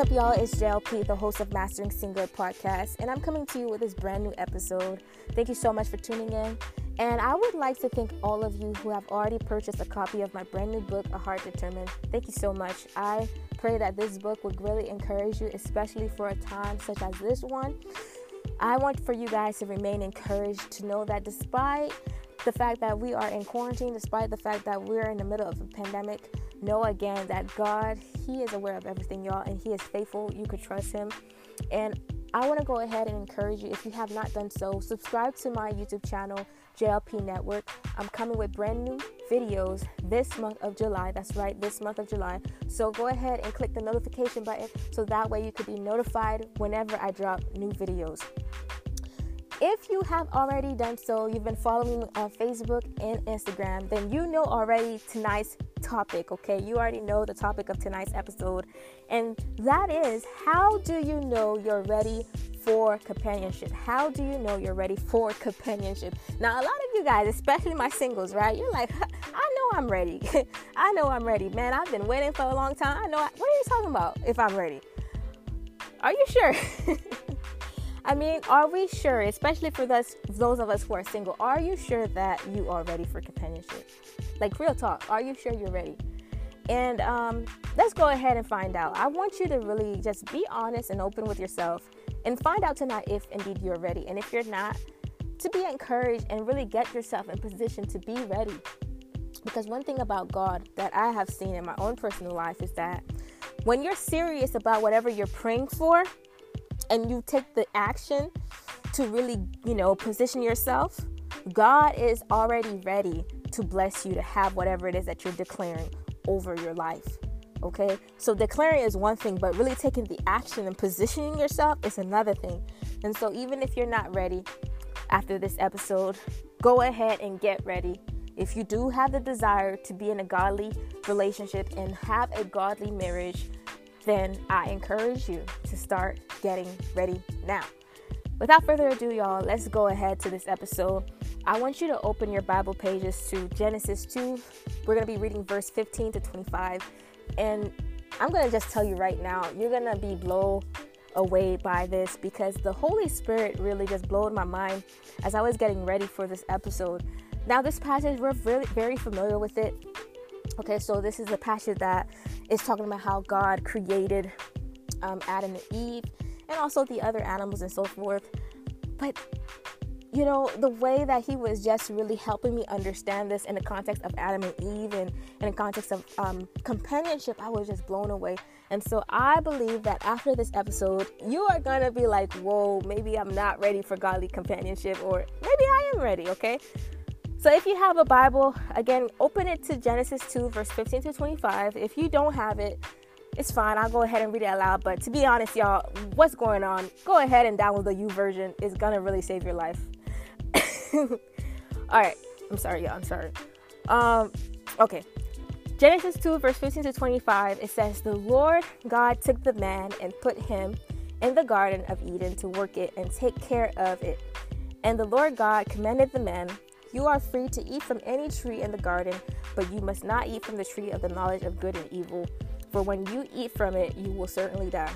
up, y'all? It's JLP, the host of Mastering Singer podcast, and I'm coming to you with this brand new episode. Thank you so much for tuning in. And I would like to thank all of you who have already purchased a copy of my brand new book, A Heart Determined. Thank you so much. I pray that this book would really encourage you, especially for a time such as this one. I want for you guys to remain encouraged to know that despite the fact that we are in quarantine, despite the fact that we're in the middle of a pandemic, know again that God, He is aware of everything, y'all, and He is faithful. You could trust Him. And I want to go ahead and encourage you, if you have not done so, subscribe to my YouTube channel, JLP Network. I'm coming with brand new videos this month of July. That's right, this month of July. So go ahead and click the notification button so that way you could be notified whenever I drop new videos. If you have already done so, you've been following me on Facebook and Instagram, then you know already tonight's topic, okay? You already know the topic of tonight's episode, and that is how do you know you're ready for companionship? How do you know you're ready for companionship? Now, a lot of you guys, especially my singles, right? You're like, I know I'm ready. I know I'm ready. Man, I've been waiting for a long time. I know. I, what are you talking about if I'm ready? Are you sure? I mean, are we sure, especially for those those of us who are single, are you sure that you are ready for companionship? Like real talk, are you sure you're ready? And um, let's go ahead and find out. I want you to really just be honest and open with yourself and find out tonight if indeed you're ready. And if you're not, to be encouraged and really get yourself in position to be ready. Because one thing about God that I have seen in my own personal life is that when you're serious about whatever you're praying for, and you take the action to really, you know, position yourself, God is already ready to bless you to have whatever it is that you're declaring over your life. Okay? So declaring is one thing, but really taking the action and positioning yourself is another thing. And so even if you're not ready after this episode, go ahead and get ready. If you do have the desire to be in a godly relationship and have a godly marriage, then I encourage you to start getting ready now. Without further ado, y'all, let's go ahead to this episode. I want you to open your Bible pages to Genesis 2. We're going to be reading verse 15 to 25. And I'm going to just tell you right now, you're going to be blown away by this because the Holy Spirit really just blew my mind as I was getting ready for this episode. Now, this passage, we're very, very familiar with it. Okay, so this is a passage that is talking about how God created um, Adam and Eve and also the other animals and so forth. But you know, the way that he was just really helping me understand this in the context of Adam and Eve and in the context of um, companionship, I was just blown away. And so I believe that after this episode, you are going to be like, whoa, maybe I'm not ready for godly companionship, or maybe I am ready, okay? So if you have a Bible, again, open it to Genesis 2, verse 15 to 25. If you don't have it, it's fine. I'll go ahead and read it aloud. But to be honest, y'all, what's going on? Go ahead and download the YouVersion. It's gonna really save your life. All right. I'm sorry, y'all. I'm sorry. Um, okay. Genesis 2, verse 15 to 25, it says, The Lord God took the man and put him in the Garden of Eden to work it and take care of it. And the Lord God commanded the man, You are free to eat from any tree in the garden, but you must not eat from the tree of the knowledge of good and evil for when you eat from it, you will certainly die.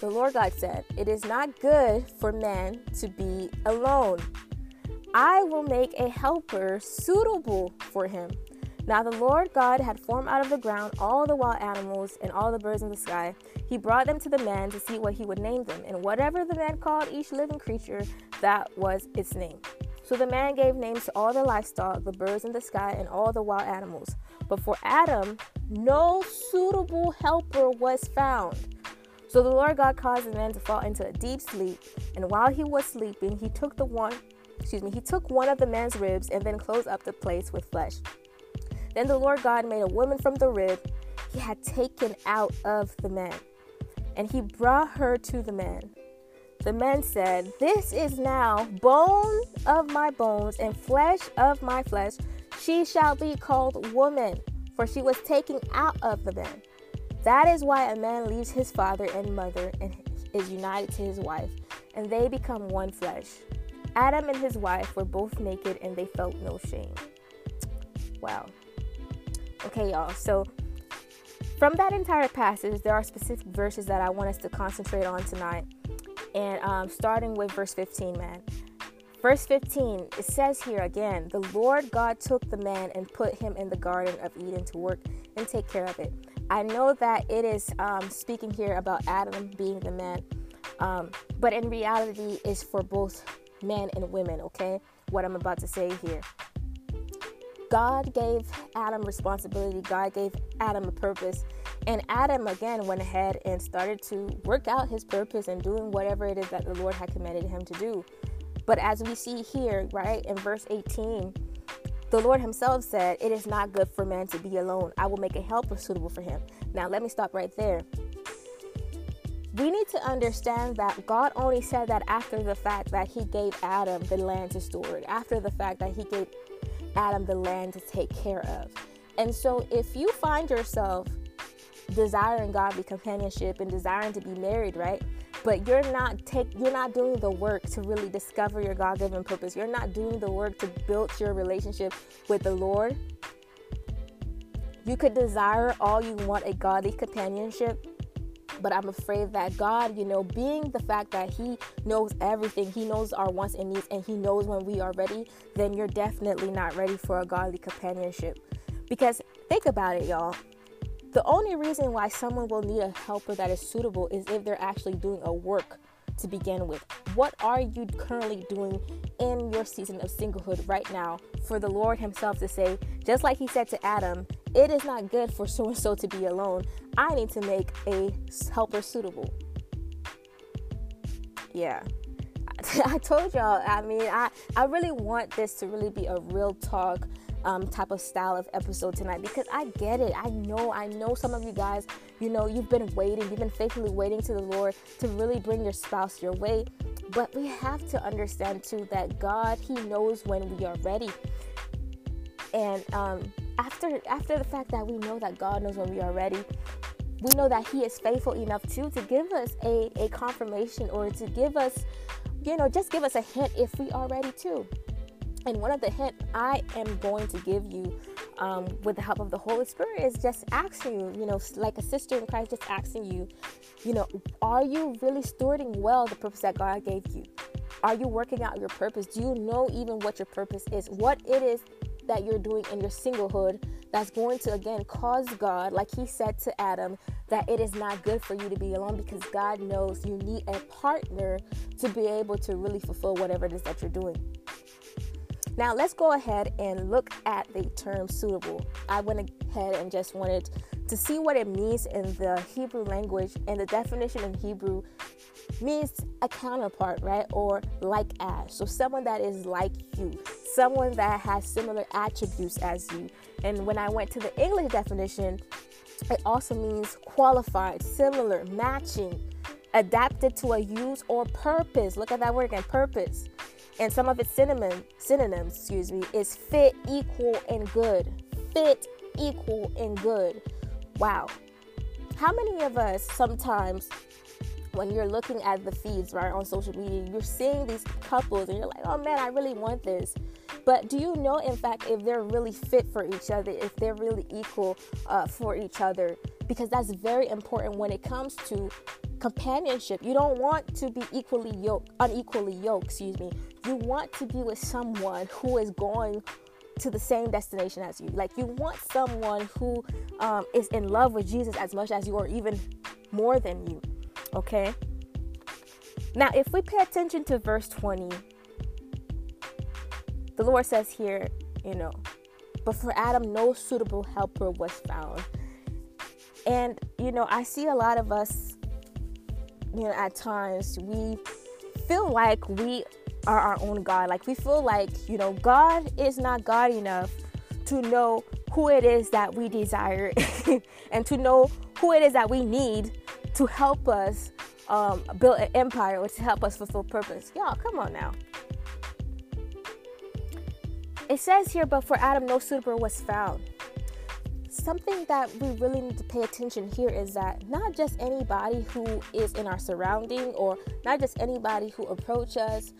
The Lord God said, It is not good for man to be alone. I will make a helper suitable for him. Now the Lord God had formed out of the ground all the wild animals and all the birds in the sky. He brought them to the man to see what he would name them, and whatever the man called each living creature, that was its name. So the man gave names to all the livestock, the birds in the sky, and all the wild animals. But for Adam, no suitable helper was found. So the Lord God caused the man to fall into a deep sleep, and while he was sleeping, he took the one, excuse me, he took one of the man's ribs and then closed up the place with flesh. Then the Lord God made a woman from the rib he had taken out of the man, and he brought her to the man. The men said, This is now bone of my bones and flesh of my flesh. She shall be called woman, for she was taken out of the man. That is why a man leaves his father and mother and is united to his wife, and they become one flesh. Adam and his wife were both naked and they felt no shame. Wow. Okay, y'all. So from that entire passage, there are specific verses that I want us to concentrate on tonight. And um, starting with verse 15, man. Verse 15, it says here again, the Lord God took the man and put him in the Garden of Eden to work and take care of it. I know that it is um, speaking here about Adam being the man, um, but in reality, it's for both men and women, okay? What I'm about to say here. God gave Adam responsibility, God gave Adam a purpose, and Adam again went ahead and started to work out his purpose and doing whatever it is that the Lord had commanded him to do. But as we see here, right, in verse 18, the Lord Himself said, It is not good for man to be alone. I will make a helper suitable for him. Now, let me stop right there. We need to understand that God only said that after the fact that He gave Adam the land to steward, after the fact that He gave Adam the land to take care of. And so, if you find yourself desiring godly companionship and desiring to be married, right? But you're not take you're not doing the work to really discover your God-given purpose. You're not doing the work to build your relationship with the Lord. You could desire all you want a godly companionship, but I'm afraid that God, you know, being the fact that He knows everything, He knows our wants and needs, and He knows when we are ready, then you're definitely not ready for a godly companionship. Because think about it, y'all. The only reason why someone will need a helper that is suitable is if they're actually doing a work to begin with. What are you currently doing in your season of singlehood right now for the Lord Himself to say, just like He said to Adam, it is not good for so and so to be alone. I need to make a helper suitable. Yeah. I told y'all, I mean, I, I really want this to really be a real talk um, type of style of episode tonight because I get it. I know, I know some of you guys, you know, you've been waiting, you've been faithfully waiting to the Lord to really bring your spouse your way. But we have to understand too that God, He knows when we are ready. And um, after after the fact that we know that God knows when we are ready, we know that He is faithful enough too to give us a, a confirmation or to give us, you know, just give us a hint if we are ready too. And one of the hints I am going to give you um, with the help of the Holy Spirit is just asking you, you know, like a sister in Christ, just asking you, you know, are you really stewarding well the purpose that God gave you? Are you working out your purpose? Do you know even what your purpose is? What it is that you're doing in your singlehood that's going to again cause God, like He said to Adam, that it is not good for you to be alone because God knows you need a partner to be able to really fulfill whatever it is that you're doing. Now, let's go ahead and look at the term suitable. I went ahead and just wanted to see what it means in the Hebrew language, and the definition in Hebrew means a counterpart, right? Or like as. So, someone that is like you, someone that has similar attributes as you. And when I went to the English definition, it also means qualified, similar, matching, adapted to a use or purpose. Look at that word again purpose and some of its synonym, synonyms, excuse me, is fit, equal, and good. Fit, equal, and good. Wow. How many of us sometimes, when you're looking at the feeds right on social media, you're seeing these couples and you're like, oh man, I really want this. But do you know, in fact, if they're really fit for each other, if they're really equal uh, for each other? Because that's very important when it comes to companionship. You don't want to be equally yoked, unequally yoked, excuse me. You want to be with someone who is going to the same destination as you. Like you want someone who um, is in love with Jesus as much as you, or even more than you. Okay. Now, if we pay attention to verse 20, the Lord says here, you know, but for Adam, no suitable helper was found. And, you know, I see a lot of us you know, at times we feel like we are our own God. Like we feel like, you know, God is not God enough to know who it is that we desire and to know who it is that we need to help us um, build an empire or to help us fulfill purpose. Y'all, come on now. It says here, but for Adam, no suitable was found something that we really need to pay attention here is that not just anybody who is in our surrounding or not just anybody who approach us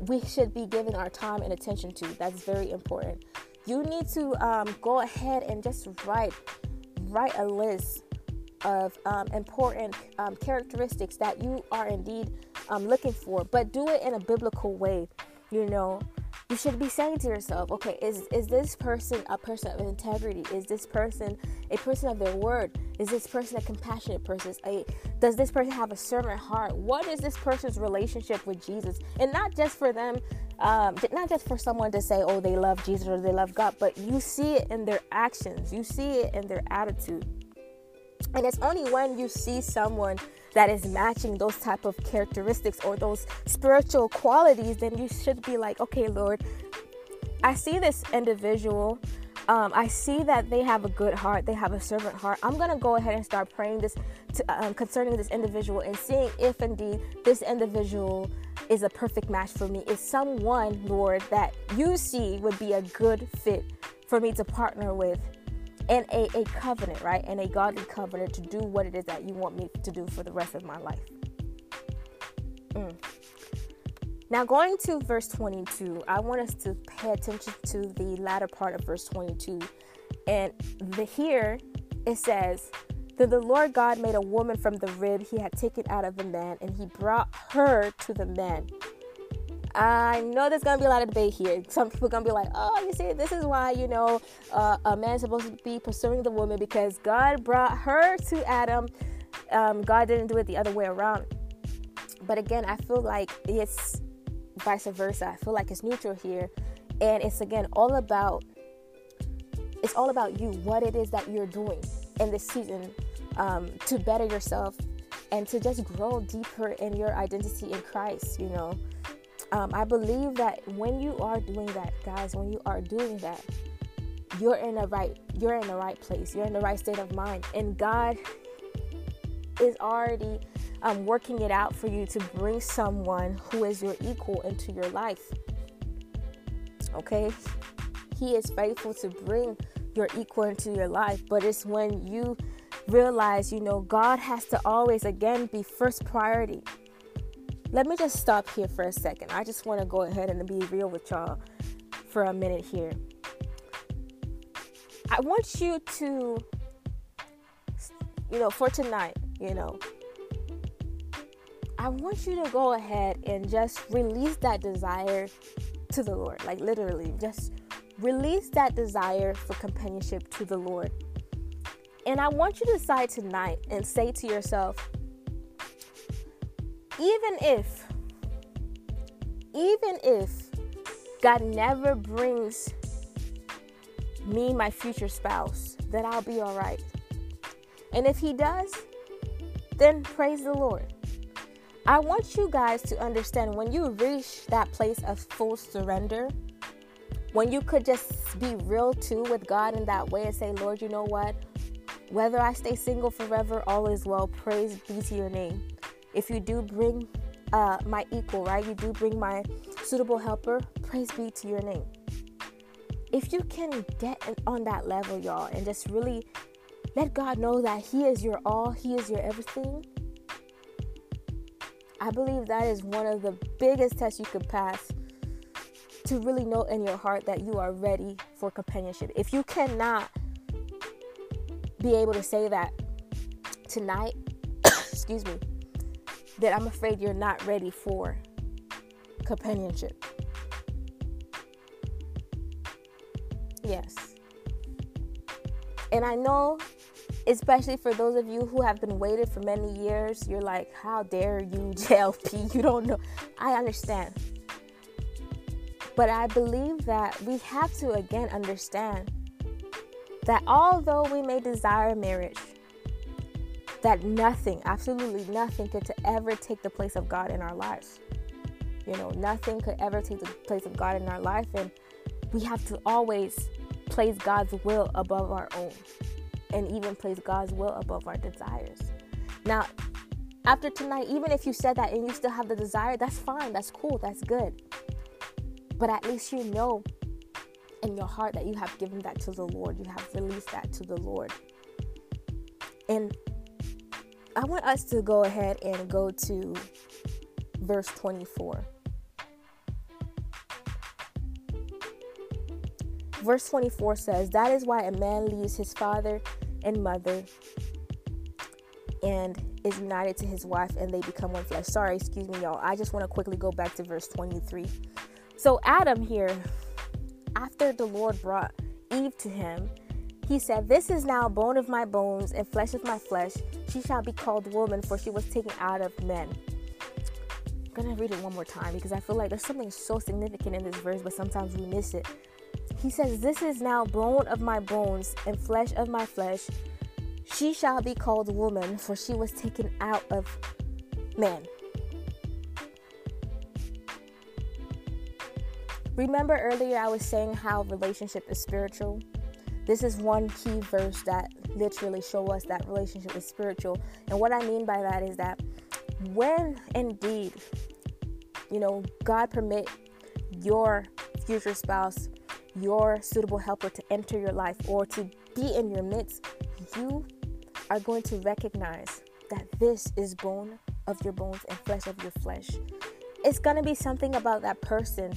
we should be giving our time and attention to that's very important you need to um, go ahead and just write write a list of um, important um, characteristics that you are indeed um, looking for, but do it in a biblical way. You know, you should be saying to yourself, okay, is is this person a person of integrity? Is this person a person of their word? Is this person a compassionate person? A, does this person have a servant heart? What is this person's relationship with Jesus? And not just for them, um, not just for someone to say, oh, they love Jesus or they love God, but you see it in their actions, you see it in their attitude. And it's only when you see someone that is matching those type of characteristics or those spiritual qualities, then you should be like, okay, Lord, I see this individual. Um, I see that they have a good heart. They have a servant heart. I'm gonna go ahead and start praying this to, um, concerning this individual and seeing if indeed this individual is a perfect match for me. Is someone, Lord, that you see would be a good fit for me to partner with and a, a covenant, right? And a godly covenant to do what it is that you want me to do for the rest of my life. Mm. Now, going to verse 22, I want us to pay attention to the latter part of verse 22. And the, here it says, Then the Lord God made a woman from the rib he had taken out of the man, and he brought her to the man. I know there's gonna be a lot of debate here. Some people gonna be like, "Oh, you see, this is why you know uh, a man's supposed to be pursuing the woman because God brought her to Adam. Um, God didn't do it the other way around." But again, I feel like it's vice versa. I feel like it's neutral here, and it's again all about it's all about you, what it is that you're doing in this season um, to better yourself and to just grow deeper in your identity in Christ. You know um, I believe that when you are doing that, guys, when you are doing that, you're in the right you're in the right place. You're in the right state of mind, and God is already um, working it out for you to bring someone who is your equal into your life. Okay, He is faithful to bring your equal into your life, but it's when you realize, you know, God has to always again be first priority let me just stop here for a second. I just want to go ahead and be real with y'all for a minute here. I want you to, you know, for tonight, you know, I want you to go ahead and just release that desire to the Lord. Like, literally, just release that desire for companionship to the Lord. And I want you to decide tonight and say to yourself, even if, even if God never brings me my future spouse, then I'll be all right. And if He does, then praise the Lord. I want you guys to understand when you reach that place of full surrender, when you could just be real too with God in that way and say, Lord, you know what? Whether I stay single forever, all is well. Praise be to your name if you do bring uh, my equal, right? You do bring my suitable helper. Praise be to your name. If you can get on that level, y'all, and just really let God know that He is your all, He is your everything, I believe that is one of the biggest tests you could pass to really know in your heart that you are ready for companionship. If you cannot be able to say that tonight, excuse me, that I'm afraid you're not ready for companionship. Yes. And I know, especially for those of you who have been waiting for many years, you're like, how dare you, JLP? You don't know. I understand. But I believe that we have to again understand that although we may desire marriage, that nothing, absolutely nothing, could to ever take the place of God in our lives. You know, nothing could ever take the place of God in our life, and we have to always place God's will above our own, and even place God's will above our desires. Now, after tonight, even if you said that and you still have the desire, that's fine, that's cool, that's good. But at least you know in your heart that you have given that to the Lord, you have released that to the Lord. And I want us to go ahead and go to verse 24. Verse 24 says, That is why a man leaves his father and mother and is united to his wife and they become one flesh. Sorry, excuse me, y'all. I just want to quickly go back to verse 23. So, Adam here, after the Lord brought Eve to him, he said, This is now bone of my bones and flesh of my flesh. She shall be called woman, for she was taken out of men. I'm to read it one more time because I feel like there's something so significant in this verse, but sometimes we miss it. He says, This is now bone of my bones and flesh of my flesh. She shall be called woman, for she was taken out of man. Remember earlier I was saying how relationship is spiritual? This is one key verse that literally show us that relationship is spiritual. And what I mean by that is that when indeed, you know, God permit your future spouse, your suitable helper to enter your life or to be in your midst, you are going to recognize that this is bone of your bones and flesh of your flesh. It's going to be something about that person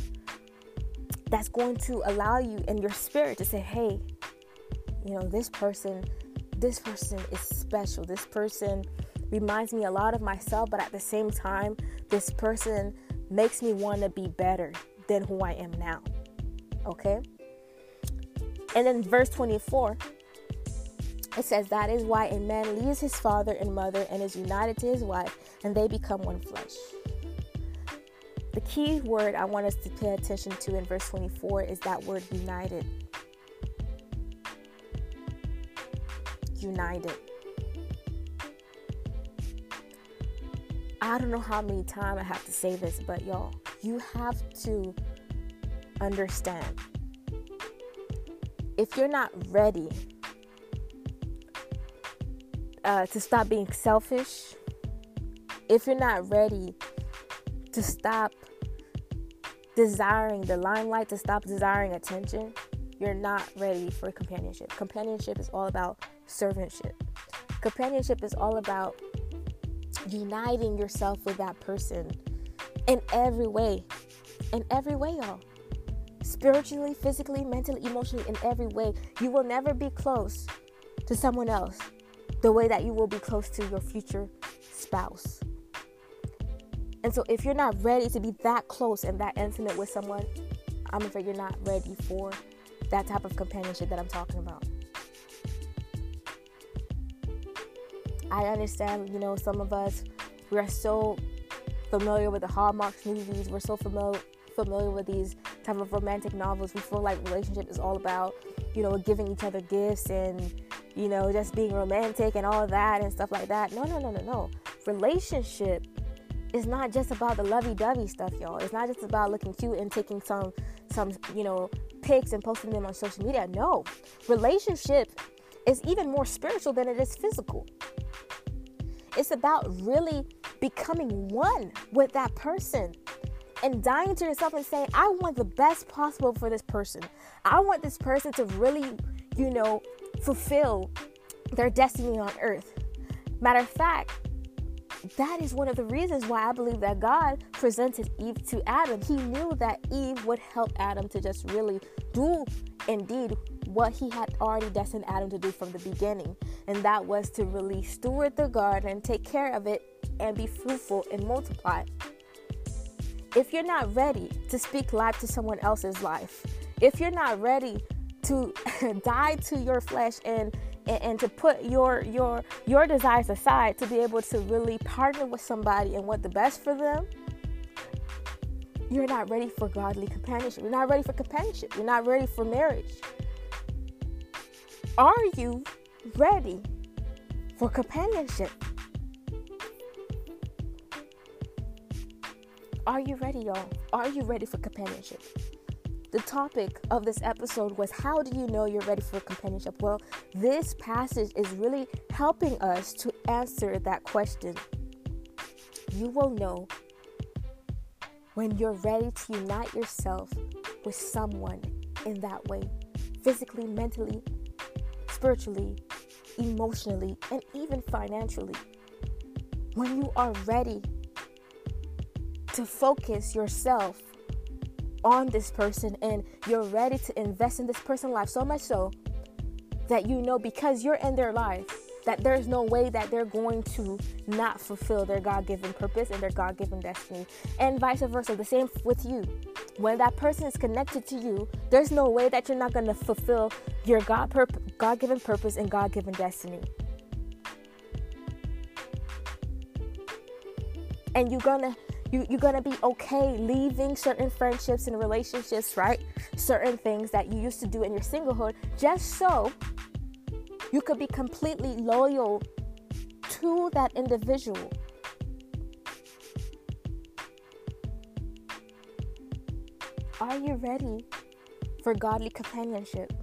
that's going to allow you in your spirit to say, hey, you know, this person, this person is special. This person reminds me a lot of myself, but at the same time, this person makes me want to be better than who I am now. Okay? And then verse 24 it says, That is why a man leaves his father and mother and is united to his wife, and they become one flesh. The key word I want us to pay attention to in verse 24 is that word united. United. I don't know how many times I have to say this, but y'all, you have to understand. If you're not ready uh, to stop being selfish, if you're not ready to stop desiring the limelight, to stop desiring attention, you're not ready for companionship. Companionship is all about servantship. Companionship is all about uniting yourself with that person in every way. In every way, y'all. Spiritually, physically, mentally, emotionally, in every way. You will never be close to someone else the way that you will be close to your future spouse. And so, if you're not ready to be that close and that intimate with someone, I'm afraid you're not ready for that type of companionship that I'm talking about. I understand, you know, some of us, we are so familiar with the Hallmark movies, we're so familiar familiar with these type of romantic novels. We feel like relationship is all about, you know, giving each other gifts and, you know, just being romantic and all that and stuff like that. No, no, no, no, no. Relationship is not just about the lovey-dovey stuff, y'all. It's not just about looking cute and taking some some, you know, pics and posting them on social media. No. Relationship is even more spiritual than it is physical. It's about really becoming one with that person and dying to yourself and saying, I want the best possible for this person. I want this person to really, you know, fulfill their destiny on earth. Matter of fact, that is one of the reasons why I believe that God presented Eve to Adam. He knew that Eve would help Adam to just really do indeed what he had already destined Adam to do from the beginning, and that was to really steward the garden, take care of it, and be fruitful and multiply. If you're not ready to speak life to someone else's life, if you're not ready to die to your flesh and and, to put your your your desires aside to be able to really partner with somebody and want the best for them you're not ready for godly companionship. You're not ready for companionship. You're not ready for marriage. Are you ready for companionship? Are you ready y'all? Are you ready for companionship? The topic of this episode was How do you know you're ready for companionship? Well, this passage is really helping us to answer that question. You will know when you're ready to unite yourself with someone in that way physically, mentally, spiritually, emotionally, and even financially. When you are ready to focus yourself on this person and you're ready to invest in this person's life so much so that you know because you're in their life, that there's no way that they're going to not fulfill their God given purpose and their God given destiny. And vice versa, the same with you. When that person is connected to you, there's no way that you're not going to fulfill your God God given purpose and God given destiny. And you're gonna you, you're gonna be okay leaving certain friendships and relationships, right? Certain things that you used to do in your singlehood, just so you could be completely loyal to that individual. Are you ready for godly companionship?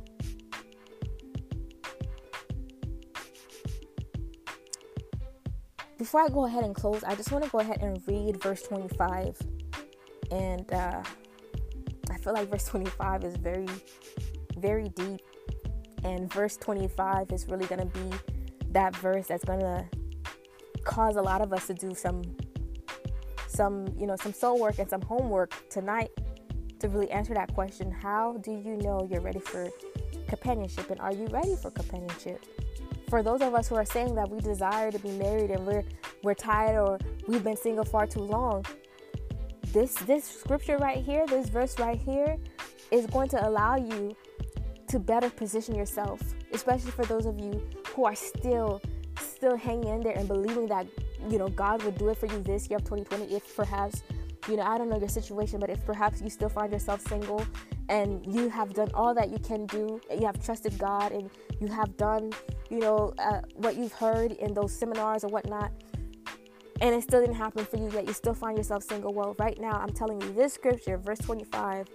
Before I go ahead and close, I just want to go ahead and read verse 25. And uh, I feel like verse 25 is very, very deep and verse 25 is really going to be that verse that's going to cause a lot of us to do some some you know some soul work and some homework tonight to really answer that question. How do you know you're ready for companionship? And are you ready for companionship? For those of us who are saying that we desire to be married and we're we're tired or we've been single far too long this this scripture right here this verse right here is going to allow you to better position yourself, especially for those of you who are still still hanging in there and believing that you know God would do it for you this year of 2020 if perhaps you know I don't know your situation but if perhaps you still find yourself single and you have done all that you can do you have trusted God and you have done you know uh, what you've heard in those seminars or whatnot and it still didn't happen for you yet you still find yourself single well right now I'm telling you this scripture verse 25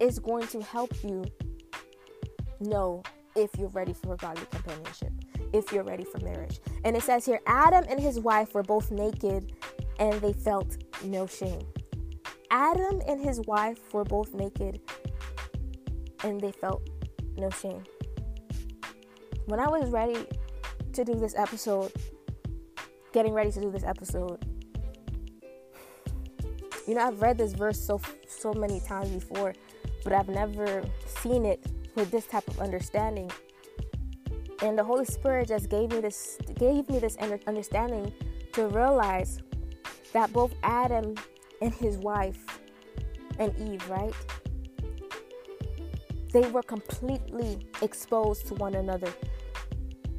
is going to help you know if you're ready for a godly companionship, if you're ready for marriage. And it says here Adam and his wife were both naked and they felt no shame. Adam and his wife were both naked and they felt no shame. When I was ready to do this episode, getting ready to do this episode, you know, I've read this verse so so many times before, but I've never seen it with this type of understanding. And the Holy Spirit just gave me this gave me this understanding to realize that both Adam and his wife and Eve, right? They were completely exposed to one another.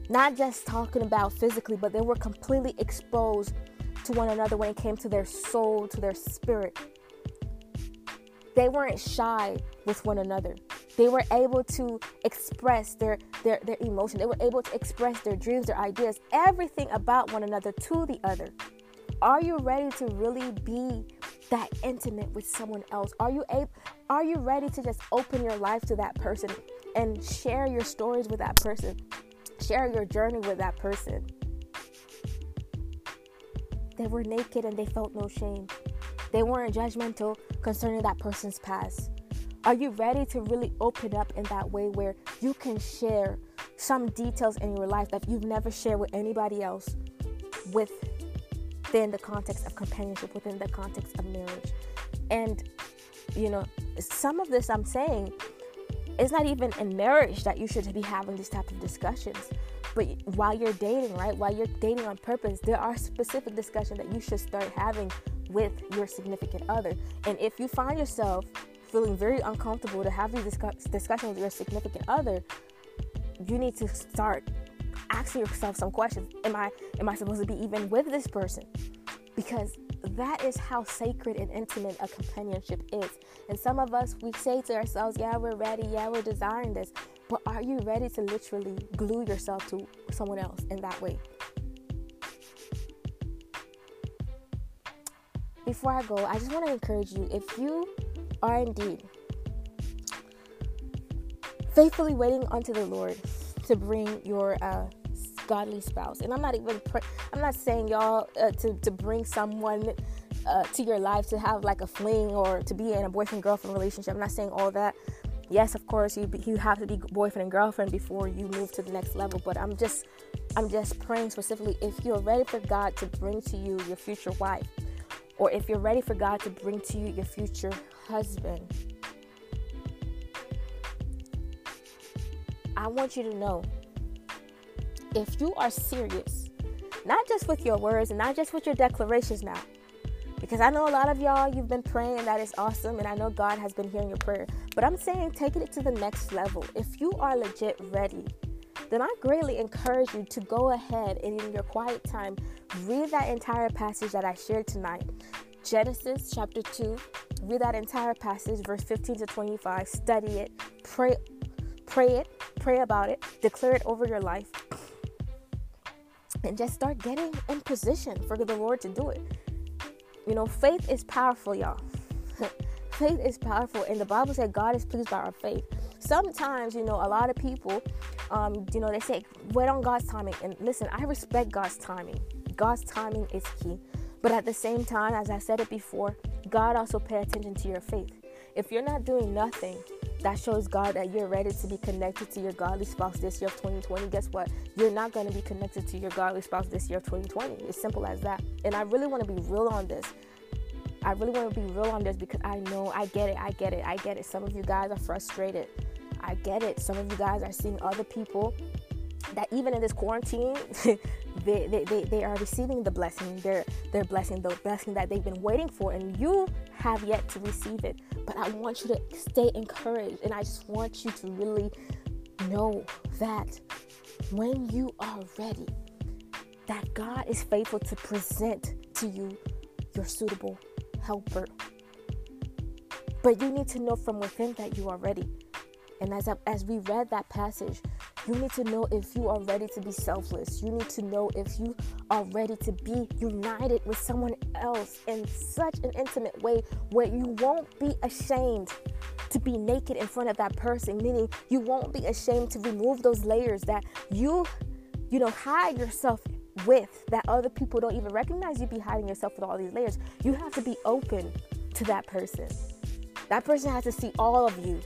Not just talking about physically, but they were completely exposed to one another when it came to their soul, to their spirit. They weren't shy with one another. They were able to express their, their, their emotion. They were able to express their dreams, their ideas, everything about one another to the other. Are you ready to really be that intimate with someone else? Are you able are you ready to just open your life to that person and share your stories with that person? Share your journey with that person. They were naked and they felt no shame. They weren't judgmental concerning that person's past. Are you ready to really open up in that way where you can share some details in your life that you've never shared with anybody else within the context of companionship, within the context of marriage? And, you know, some of this I'm saying is not even in marriage that you should be having these type of discussions. But while you're dating, right? While you're dating on purpose, there are specific discussions that you should start having with your significant other. And if you find yourself feeling very uncomfortable to have these discussions with your significant other, you need to start asking yourself some questions. Am I am I supposed to be even with this person? Because that is how sacred and intimate a companionship is. And some of us we say to ourselves, yeah, we're ready, yeah, we're desiring this. But are you ready to literally glue yourself to someone else in that way? before I go, I just want to encourage you if you are indeed faithfully waiting unto the Lord to bring your uh, godly spouse, and I'm not even pre- I'm not saying y'all uh, to to bring someone uh, to your life to have like a fling or to be in a boyfriend girlfriend relationship. I'm not saying all that. Yes, of course, you you have to be boyfriend and girlfriend before you move to the next level. But I'm just I'm just praying specifically if you're ready for God to bring to you your future wife or if you're ready for God to bring to you your future husband, I want you to know if you are serious, not just with your words and not just with your declarations now, because I know a lot of y'all, you've been praying and that is awesome. And I know God has been hearing your prayer. But I'm saying taking it to the next level. If you are legit ready, then I greatly encourage you to go ahead and in your quiet time, read that entire passage that I shared tonight. Genesis chapter 2. Read that entire passage, verse 15 to 25. Study it. Pray pray it. Pray about it. Declare it over your life. And just start getting in position for the Lord to do it. You know, faith is powerful, y'all. faith is powerful, and the Bible said God is pleased by our faith. Sometimes, you know, a lot of people, um, you know, they say, wait on God's timing. And listen, I respect God's timing. God's timing is key. But at the same time, as I said it before, God also pay attention to your faith. If you're not doing nothing, that shows God that you're ready to be connected to your godly spouse this year of 2020. Guess what? You're not going to be connected to your godly spouse this year of 2020. It's simple as that. And I really want to be real on this. I really want to be real on this because I know I get it. I get it. I get it. Some of you guys are frustrated. I get it. Some of you guys are seeing other people that even in this quarantine, they, they, they, they, are receiving the blessing. They're, they're blessing the blessing that they've been waiting for, and you have yet to receive it. But I want you to stay encouraged, and I just want you to really know that when you are ready, that God is faithful to present to you your suitable helper. But you need to know from within that you are ready. And as, as we read that passage, you need to know if you are ready to be selfless. You need to know if you are ready to be united with someone else in such an intimate way where you won't be ashamed to be naked in front of that person, meaning you won't be ashamed to remove those layers that you, you know, hide yourself with that other people don't even recognize you be hiding yourself with all these layers. You have to be open to that person. That person has to see all of you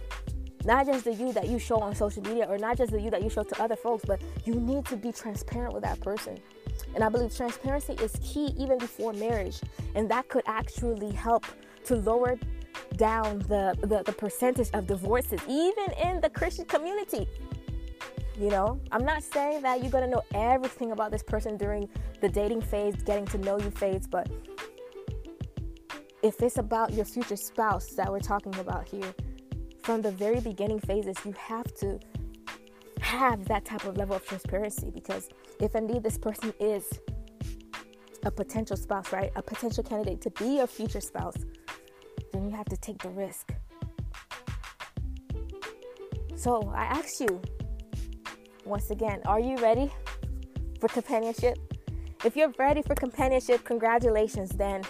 not just the you that you show on social media or not just the you that you show to other folks, but you need to be transparent with that person. And I believe transparency is key even before marriage. And that could actually help to lower down the, the, the percentage of divorces, even in the Christian community. You know, I'm not saying that you're going to know everything about this person during the dating phase, getting to know you phase, but if it's about your future spouse that we're talking about here, from the very beginning phases, you have to have that type of level of transparency because if indeed this person is a potential spouse, right? A potential candidate to be your future spouse, then you have to take the risk. So I ask you once again, are you ready for companionship? If you're ready for companionship, congratulations, then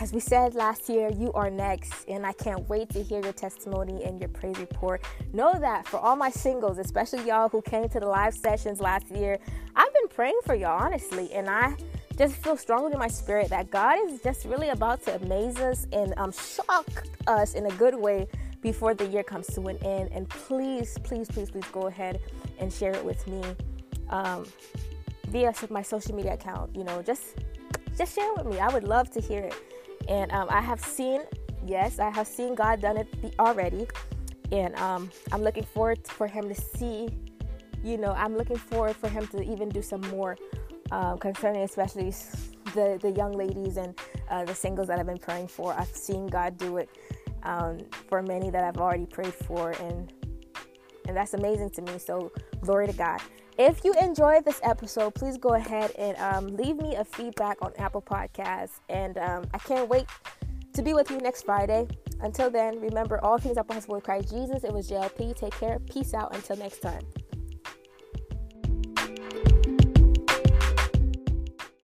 as we said last year, you are next, and I can't wait to hear your testimony and your praise report. Know that for all my singles, especially y'all who came to the live sessions last year, I've been praying for y'all, honestly, and I just feel strongly in my spirit that God is just really about to amaze us and um, shock us in a good way before the year comes to an end. And please, please, please, please go ahead and share it with me um, via my social media account. You know, just just share it with me. I would love to hear it. And um, I have seen, yes, I have seen God done it already. And um, I'm looking forward for Him to see, you know, I'm looking forward for Him to even do some more um, concerning, especially the, the young ladies and uh, the singles that I've been praying for. I've seen God do it um, for many that I've already prayed for. And and that's amazing to me. So, glory to God. If you enjoyed this episode, please go ahead and um, leave me a feedback on Apple Podcasts. And um, I can't wait to be with you next Friday. Until then, remember all things are possible with Christ Jesus. It was JLP. Take care. Peace out. Until next time.